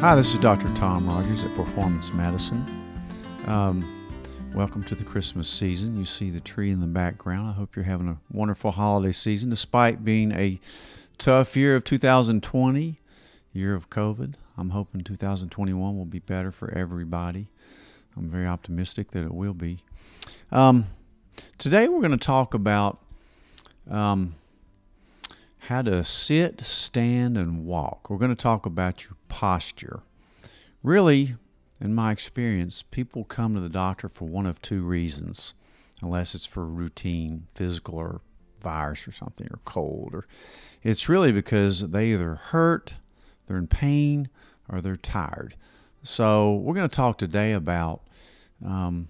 Hi, this is Dr. Tom Rogers at Performance Medicine. Um, welcome to the Christmas season. You see the tree in the background. I hope you're having a wonderful holiday season, despite being a tough year of 2020, year of COVID. I'm hoping 2021 will be better for everybody. I'm very optimistic that it will be. Um, today, we're going to talk about um, how to sit, stand, and walk. We're going to talk about your posture. Really, in my experience, people come to the doctor for one of two reasons, unless it's for routine physical or virus or something or cold or it's really because they either hurt, they're in pain, or they're tired. So we're going to talk today about um,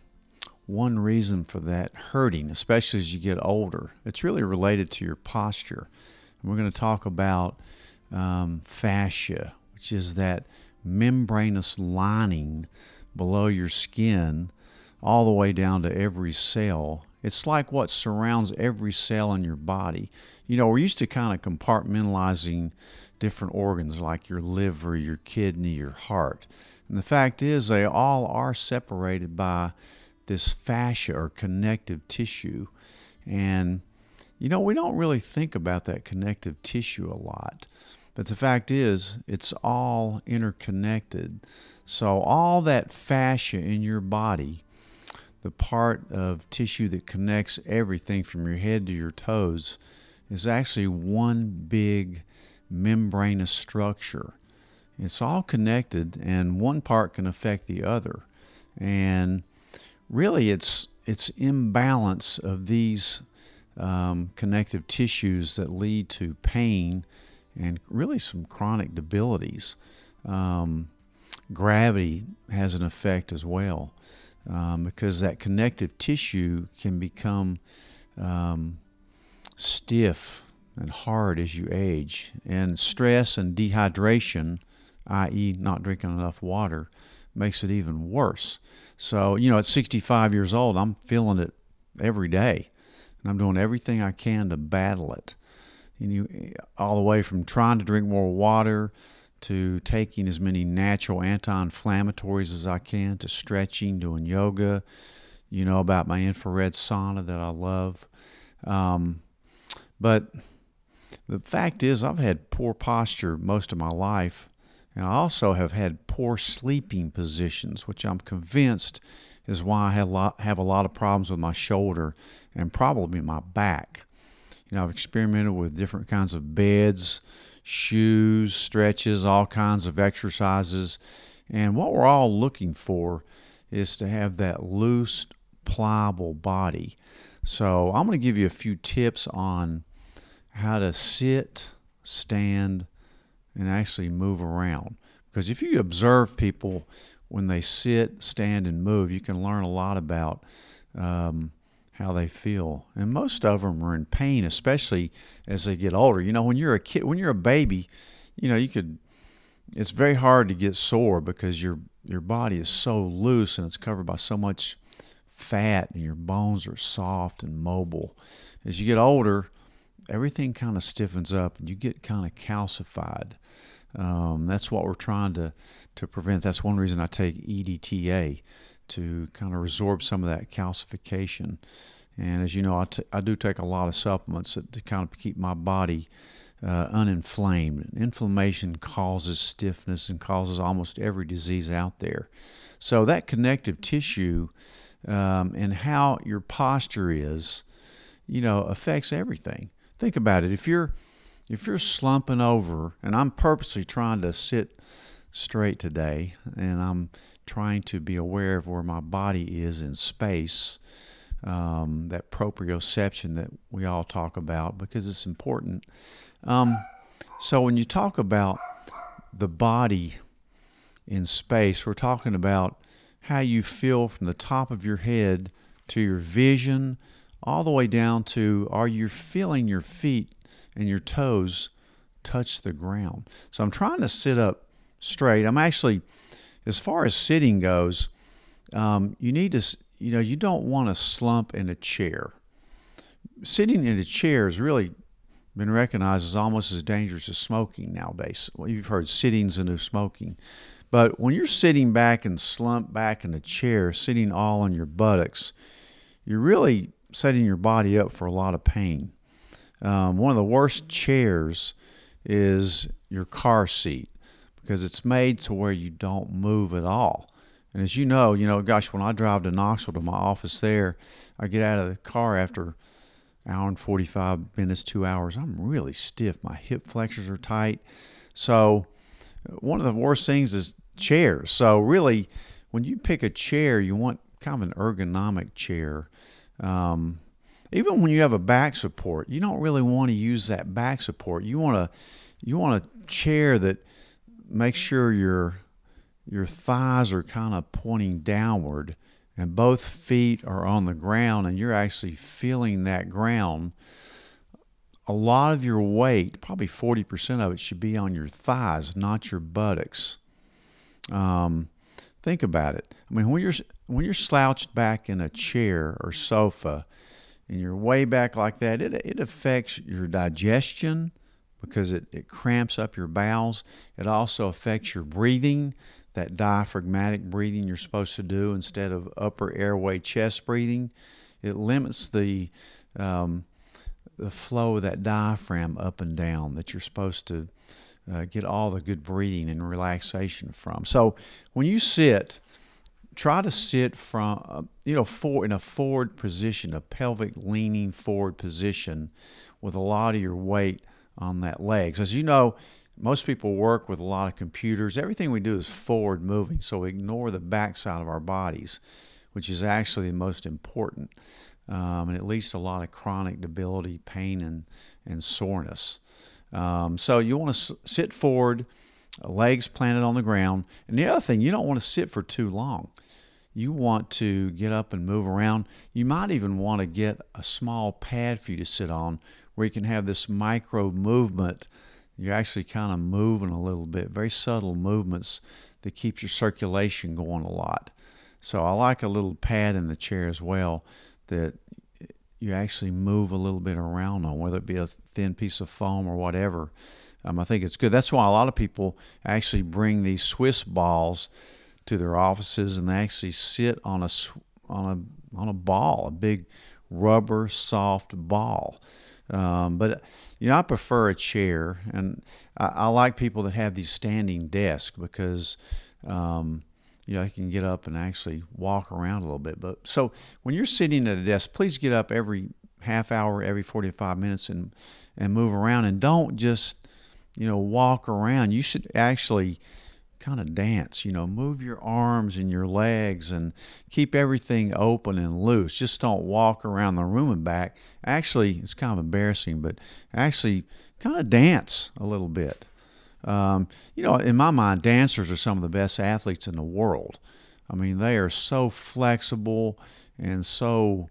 one reason for that hurting, especially as you get older. It's really related to your posture. We're going to talk about um, fascia, which is that membranous lining below your skin, all the way down to every cell. It's like what surrounds every cell in your body. You know, we're used to kind of compartmentalizing different organs like your liver, your kidney, your heart. And the fact is, they all are separated by this fascia or connective tissue. And you know, we don't really think about that connective tissue a lot. But the fact is, it's all interconnected. So, all that fascia in your body, the part of tissue that connects everything from your head to your toes, is actually one big membranous structure. It's all connected, and one part can affect the other. And really, it's it's imbalance of these um, connective tissues that lead to pain and really some chronic debilities. Um, gravity has an effect as well um, because that connective tissue can become um, stiff and hard as you age. And stress and dehydration, i.e., not drinking enough water, makes it even worse. So, you know, at 65 years old, I'm feeling it every day and I'm doing everything I can to battle it. And you, all the way from trying to drink more water to taking as many natural anti-inflammatories as I can to stretching, doing yoga. You know about my infrared sauna that I love. Um, but the fact is, I've had poor posture most of my life, and I also have had poor sleeping positions, which I'm convinced is why I have a lot, of problems with my shoulder and probably my back. You know, I've experimented with different kinds of beds, shoes, stretches, all kinds of exercises. And what we're all looking for is to have that loose, pliable body. So I'm going to give you a few tips on how to sit, stand, and actually move around. Because if you observe people when they sit, stand, and move, you can learn a lot about um, how they feel. And most of them are in pain, especially as they get older. You know, when you're a kid, when you're a baby, you know, you could. It's very hard to get sore because your your body is so loose and it's covered by so much fat, and your bones are soft and mobile. As you get older, everything kind of stiffens up, and you get kind of calcified. Um, that's what we're trying to to prevent. That's one reason I take EDTA to kind of resorb some of that calcification. And as you know, I, t- I do take a lot of supplements to kind of keep my body uh, uninflamed. Inflammation causes stiffness and causes almost every disease out there. So that connective tissue um, and how your posture is, you know, affects everything. Think about it. If you're if you're slumping over, and I'm purposely trying to sit straight today, and I'm trying to be aware of where my body is in space, um, that proprioception that we all talk about because it's important. Um, so when you talk about the body in space, we're talking about how you feel from the top of your head to your vision, all the way down to are you feeling your feet and your toes touch the ground? So I'm trying to sit up straight. I'm actually as far as sitting goes, um, you need to, you know, you don't want to slump in a chair. Sitting in a chair has really been recognized as almost as dangerous as smoking nowadays. Well, you've heard sitting's the new smoking. But when you're sitting back and slumped back in a chair, sitting all on your buttocks, you're really setting your body up for a lot of pain. Um, one of the worst chairs is your car seat because it's made to where you don't move at all. And as you know, you know, gosh, when I drive to Knoxville to my office there, I get out of the car after hour and 45 minutes, two hours. I'm really stiff. My hip flexors are tight. So, one of the worst things is chairs. So, really, when you pick a chair, you want kind of an ergonomic chair. Um, even when you have a back support, you don't really want to use that back support. You want a you want a chair that makes sure your your thighs are kind of pointing downward and both feet are on the ground and you're actually feeling that ground. A lot of your weight, probably 40% of it, should be on your thighs, not your buttocks. Um, think about it. I mean, when you're when you're slouched back in a chair or sofa, and you're way back like that, it, it affects your digestion because it, it cramps up your bowels. It also affects your breathing, that diaphragmatic breathing you're supposed to do instead of upper airway chest breathing. It limits the um, the flow of that diaphragm up and down that you're supposed to uh, get all the good breathing and relaxation from. So when you sit, try to sit from uh, you know for in a forward position, a pelvic leaning forward position, with a lot of your weight on that legs. As you know, most people work with a lot of computers. Everything we do is forward moving, so we ignore the backside of our bodies, which is actually the most important, um, and at least a lot of chronic debility, pain, and and soreness. Um, so you want to s- sit forward, legs planted on the ground. And the other thing, you don't want to sit for too long. You want to get up and move around. You might even want to get a small pad for you to sit on where you can have this micro movement. You're actually kind of moving a little bit, very subtle movements that keeps your circulation going a lot. So I like a little pad in the chair as well that you actually move a little bit around on, whether it be a thin piece of foam or whatever. Um, I think it's good. That's why a lot of people actually bring these Swiss balls to their offices and they actually sit on a on a on a ball, a big rubber soft ball. Um, but you know, I prefer a chair, and I, I, like people that have these standing desks because um, you know, they can get up and actually walk around a little bit. But so when you're sitting at a desk, please get up every half hour, every 45 minutes and, and move around and don't just, you know, walk around. You should actually kind of dance, you know, move your arms and your legs and keep everything open and loose. Just don't walk around the room and back. Actually, it's kind of embarrassing, but actually kind of dance a little bit. Um, you know, in my mind, dancers are some of the best athletes in the world. I mean, they are so flexible and so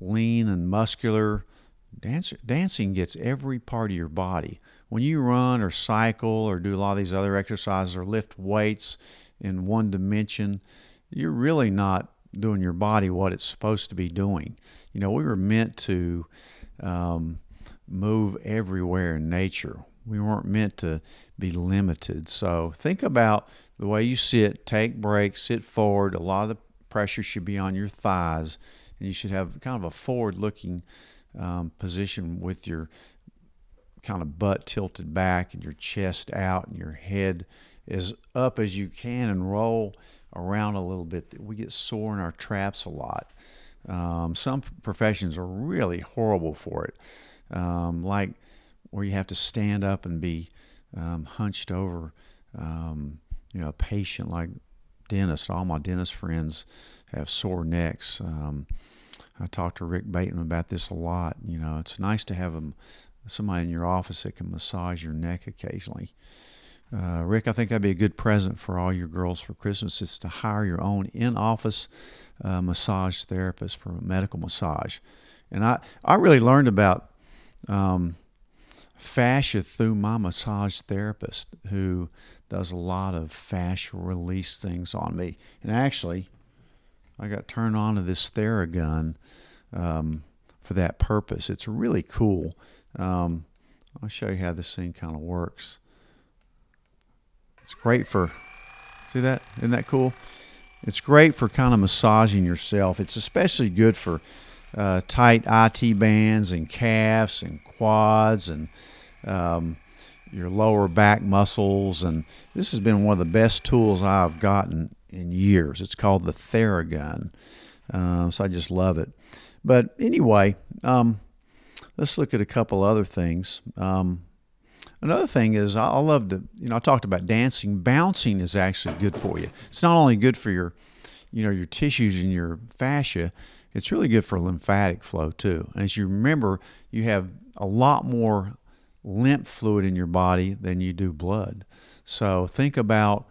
lean and muscular. Dance, dancing gets every part of your body. When you run or cycle or do a lot of these other exercises or lift weights in one dimension, you're really not doing your body what it's supposed to be doing. You know, we were meant to um, move everywhere in nature. We weren't meant to be limited. So think about the way you sit, take breaks, sit forward. A lot of the pressure should be on your thighs, and you should have kind of a forward looking um, position with your kind of butt tilted back and your chest out and your head as up as you can and roll around a little bit. We get sore in our traps a lot. Um, some professions are really horrible for it, um, like where you have to stand up and be um, hunched over, um, you know, a patient like dentist. All my dentist friends have sore necks. Um, I talked to Rick Bateman about this a lot. You know, it's nice to have them, somebody in your office that can massage your neck occasionally. Uh, Rick, I think that'd be a good present for all your girls for Christmas is to hire your own in-office uh, massage therapist for a medical massage. And I, I really learned about um, fascia through my massage therapist who does a lot of fascia release things on me. And actually, I got turned on to this Theragun um, for that purpose. It's really cool. Um, I'll show you how this thing kind of works. It's great for See that? Isn't that cool? It's great for kind of massaging yourself. It's especially good for uh, tight IT bands and calves and quads and um, your lower back muscles. And this has been one of the best tools I've gotten in years. It's called the Theragun. Uh, so I just love it. But anyway, um, let's look at a couple other things. Um, another thing is I love to, you know, I talked about dancing. Bouncing is actually good for you. It's not only good for your, you know, your tissues and your fascia. It's really good for lymphatic flow too. And as you remember, you have a lot more lymph fluid in your body than you do blood. So think about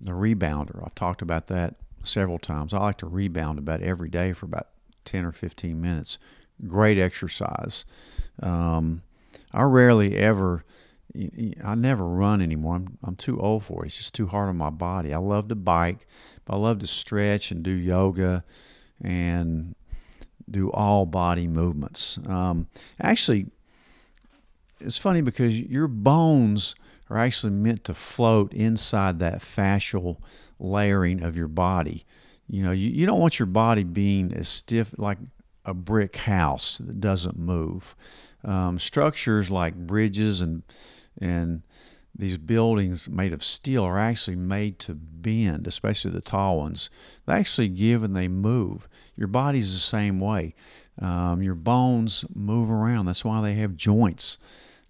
the rebounder. I've talked about that several times. I like to rebound about every day for about 10 or 15 minutes. Great exercise. Um, I rarely ever, I never run anymore. I'm, I'm too old for it. It's just too hard on my body. I love to bike, but I love to stretch and do yoga and do all body movements. Um, actually, it's funny because your bones are actually meant to float inside that fascial layering of your body. You know, you, you don't want your body being as stiff like a brick house that doesn't move. Um, structures like bridges and and these buildings made of steel are actually made to bend, especially the tall ones. They actually give and they move. Your body's the same way. Um, your bones move around. That's why they have joints.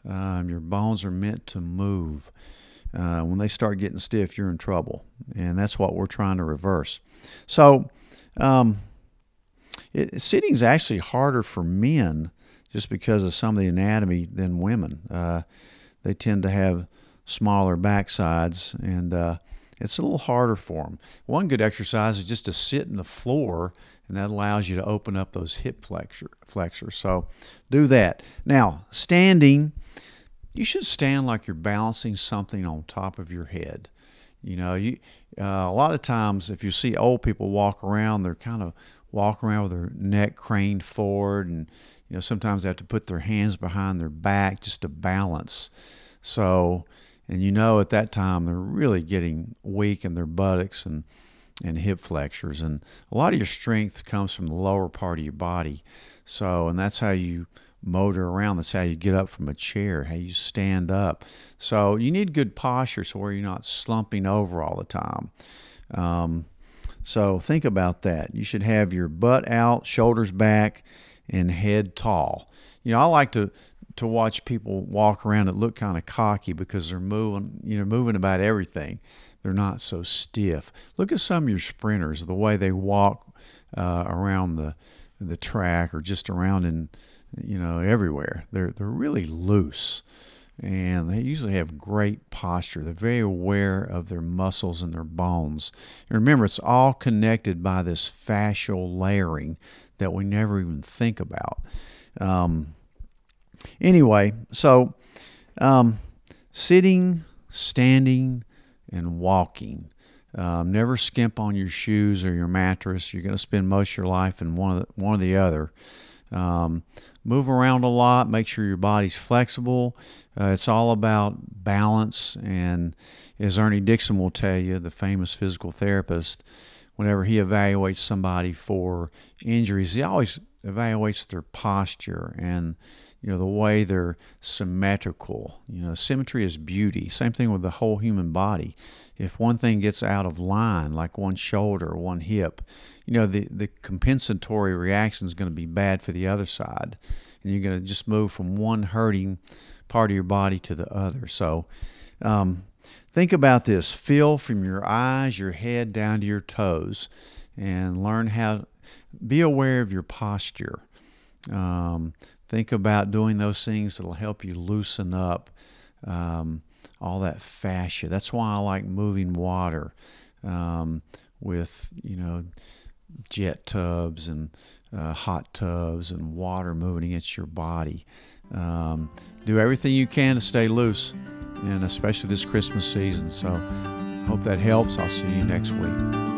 Um, your bones are meant to move. Uh, when they start getting stiff, you're in trouble. And that's what we're trying to reverse. So, um, sitting is actually harder for men just because of some of the anatomy than women. Uh, they tend to have smaller backsides, and uh, it's a little harder for them. One good exercise is just to sit in the floor, and that allows you to open up those hip flexor, flexors. So do that. Now, standing you should stand like you're balancing something on top of your head. You know, you uh, a lot of times if you see old people walk around, they're kind of walking around with their neck craned forward, and you know sometimes they have to put their hands behind their back just to balance. So, and you know at that time they're really getting weak in their buttocks and and hip flexors, and a lot of your strength comes from the lower part of your body. So, and that's how you motor around. That's how you get up from a chair, how you stand up. So you need good posture so where you're not slumping over all the time. Um, so think about that. You should have your butt out, shoulders back, and head tall. You know, I like to to watch people walk around that look kind of cocky because they're moving, you know, moving about everything. They're not so stiff. Look at some of your sprinters, the way they walk uh, around the the track or just around in you know, everywhere. They're they're really loose, and they usually have great posture. They're very aware of their muscles and their bones. And remember, it's all connected by this fascial layering that we never even think about. Um, anyway, so um, sitting, standing, and walking. Um, never skimp on your shoes or your mattress. You're going to spend most of your life in one of the, one or the other. Um, move around a lot, make sure your body's flexible. Uh, it's all about balance. And as Ernie Dixon will tell you, the famous physical therapist, whenever he evaluates somebody for injuries, he always evaluates their posture and you know the way they're symmetrical. You know symmetry is beauty. Same thing with the whole human body. If one thing gets out of line like one shoulder or one hip you know the the compensatory reaction is going to be bad for the other side. And you're going to just move from one hurting part of your body to the other. So um, think about this. Feel from your eyes your head down to your toes and learn how be aware of your posture um, Think about doing those things that'll help you loosen up um, all that fascia. That's why I like moving water um, with, you know, jet tubs and uh, hot tubs and water moving against your body. Um, do everything you can to stay loose, and especially this Christmas season. So, hope that helps. I'll see you next week.